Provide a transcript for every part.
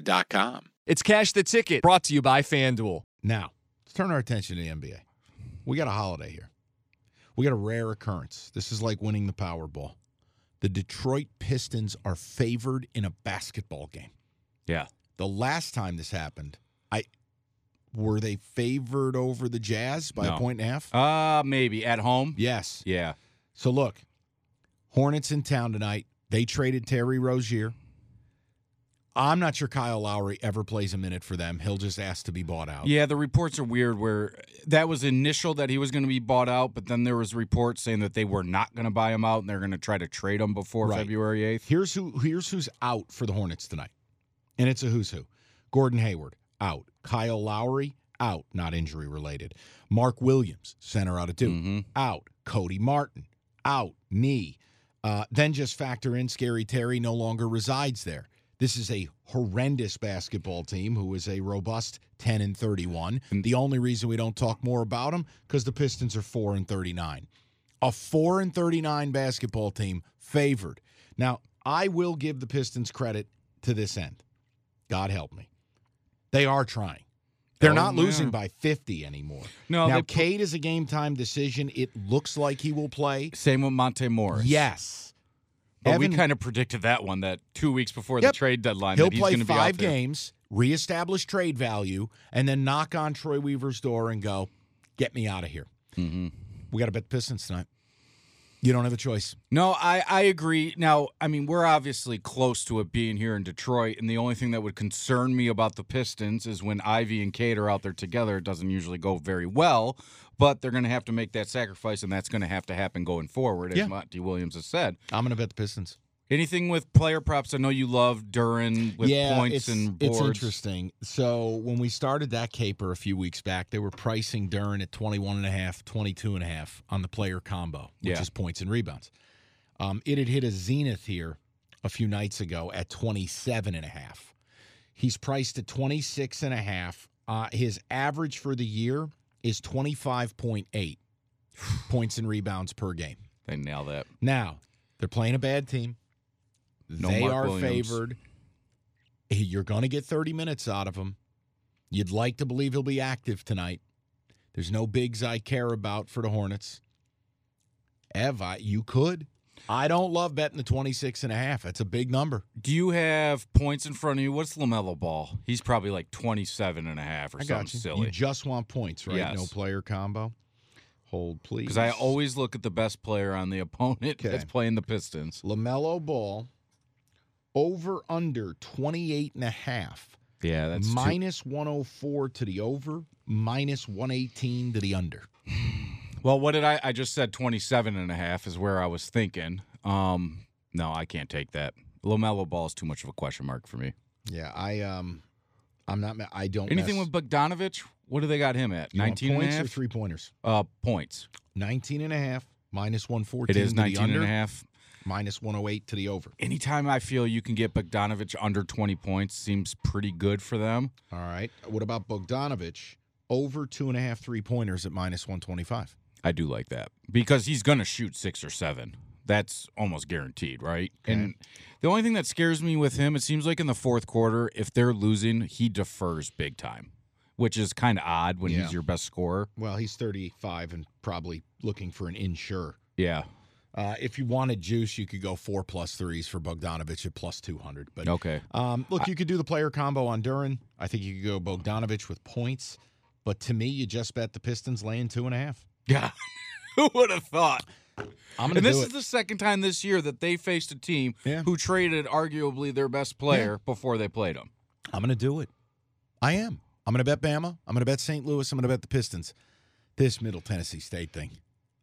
Serta.com. It's Cash the Ticket, brought to you by FanDuel. Now, let's turn our attention to the NBA. We got a holiday here. We got a rare occurrence. This is like winning the Powerball. The Detroit Pistons are favored in a basketball game. Yeah. The last time this happened, I were they favored over the Jazz by No. a point and a half? Uh, maybe at home. yes. Yeah. So look, Hornets in town tonight. They traded Terry Rozier. I'm not sure Kyle Lowry ever plays a minute for them. He'll just ask to be bought out. Yeah, the reports are weird where that was initial that he was going to be bought out, but then there was reports saying that they were not going to buy him out and they're going to try to trade him before Right. February 8th. Here's who here's who's out for the Hornets tonight. And it's a who's who. Gordon Hayward, out. Kyle Lowry, out, not injury related. Mark Williams, center out of Duke, Mhm. out. Cody Martin, out, knee. Uh, then just factor in Scary Terry no longer resides there. This is a horrendous basketball team who is a robust 10 and 31. The only reason we don't talk more about them because the Pistons are 4 and 39. A 4 and 39 basketball team favored. Now, I will give the Pistons credit to this end. God help me. They are trying. They're Oh, not losing by 50 anymore. No, now, Cade is a game time decision. It looks like he will play. Same with Monte Morris. Yes. But we kind of predicted that one that two weeks before Yep. the trade deadline He'll that he's play going to be out five there. games, reestablish trade value, and then knock on Troy Weaver's door and go, get me out of here. Mm-hmm. We got to bet the Pistons tonight. You don't have a choice. No, I, I agree. Now, I mean, we're obviously close to it being here in Detroit, and the only thing that would concern me about the Pistons is when Ivey and Cade are out there together, it doesn't usually go very well, but they're going to have to make that sacrifice, and that's going to have to happen going forward, as Yeah. Monty Williams has said. I'm going to bet the Pistons. Anything with player props? I know you love Duren with yeah, points and boards. it's interesting. So when we started that caper a few weeks back, they were pricing Duren at 21 and a half, 22 and a half on the player combo, which Yeah. is points and rebounds. Um, it had hit a zenith here a few nights ago at 27 and a half. He's priced at 26 and a half. Uh, his average for the year is 25.8 points and rebounds per game. They nail that. Now, they're playing a bad team. No they Mark are Williams. favored. You're going to get 30 minutes out of him. You'd like to believe he'll be active tonight. There's no bigs I care about for the Hornets. Ev, I, you could. I don't love betting the 26 and a half. That's a big number. Do you have points in front of you? What's LaMelo Ball? He's probably like 27 and a half or I something you. silly. You just want points, right? Yes. No player combo. Hold, please. Because I always look at the best player on the opponent Okay. that's playing the Pistons. LaMelo Ball over under 28 and a half. Yeah, that's too- minus 104 to the over, minus 118 to the under. well. What did I? I just said 27 and a half is where I was thinking. Um, no, I can't take that. Lamelo Ball is too much of a question mark for me. Yeah, I um I'm not I don't Anything mess- with Bogdanovich? What do they got him at? You want 19 and a points or three pointers. Uh, points. 19 and a half minus 114 It is to the 19 under, and a half. Minus 108 to the over. Anytime I feel you can get Bogdanovich under 20 points seems pretty good for them. All right. What about Bogdanovich? Over two and a half three pointers at minus 125. I do like that because he's going to shoot six or seven. That's almost guaranteed, right? Okay. And the only thing that scares me with him, it seems like in the fourth quarter, if they're losing, he defers big time, which is kind of odd when Yeah. he's your best scorer. Well, he's 35 and probably looking for an insure. Yeah. Uh, if you wanted juice, you could go four plus threes for Bogdanovich at plus 200. But Okay. um, look, you could do the player combo on Duren. I think you could go Bogdanovich with points. But to me, you just bet the Pistons laying two and a half. Yeah. Who would have thought? I'm going to And this is the second time this year that they faced a team Yeah. who traded arguably their best player before they played them. I'm going to do it. I am. I'm going to bet Bama. I'm going to bet St. Louis. I'm going to bet the Pistons. This Middle Tennessee State thing.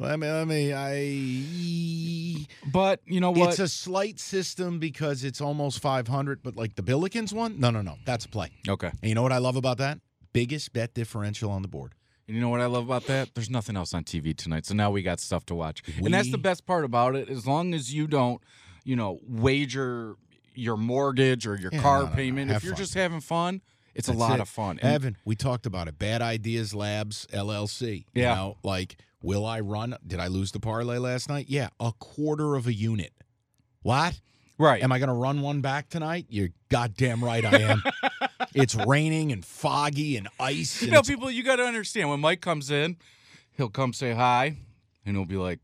Let me, let me, I. But you know what? It's a slight system because it's almost 500, but like the Billikens one? No, no, no. That's a play. okay. And you know what I love about that? Biggest bet differential on the board. And you know what I love about that? There's nothing else on TV tonight. So now we got stuff to watch. and that's the best part about it. As long as you don't, you know, wager your mortgage or your Yeah, car no, no, no. payment, Have if you're fun. just having fun, it's a lot it. of fun. And- Evan, we talked about it. Bad Ideas Labs LLC. You Yeah. know, like, will I run? Did I lose the parlay last night? Yeah, a quarter of a unit. What? right. Am I going to run one back tonight? You're goddamn right I am. it's raining and foggy and ice. You And know, people, you got to understand when Mike comes in, he'll come say hi, and he'll be like,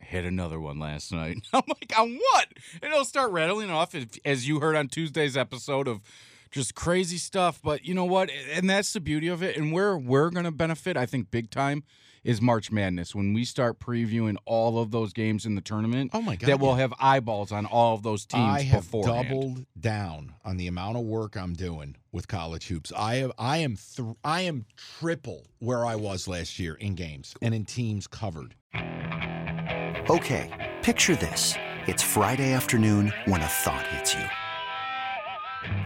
"Hit another one last night." I'm like, "On what?" And he'll start rattling off, as you heard on Tuesday's episode of just crazy stuff. But you know what? And that's the beauty of it. And where we're gonna benefit, I think, big time, is March Madness when we start previewing all of those games in the tournament. Oh my God, That will have eyeballs on all of those teams I have beforehand. doubled down on the amount of work I'm doing with college hoops. I have, I am, th- I am triple where I was last year in games and in teams covered. Okay, picture this. It's Friday afternoon when a thought hits you.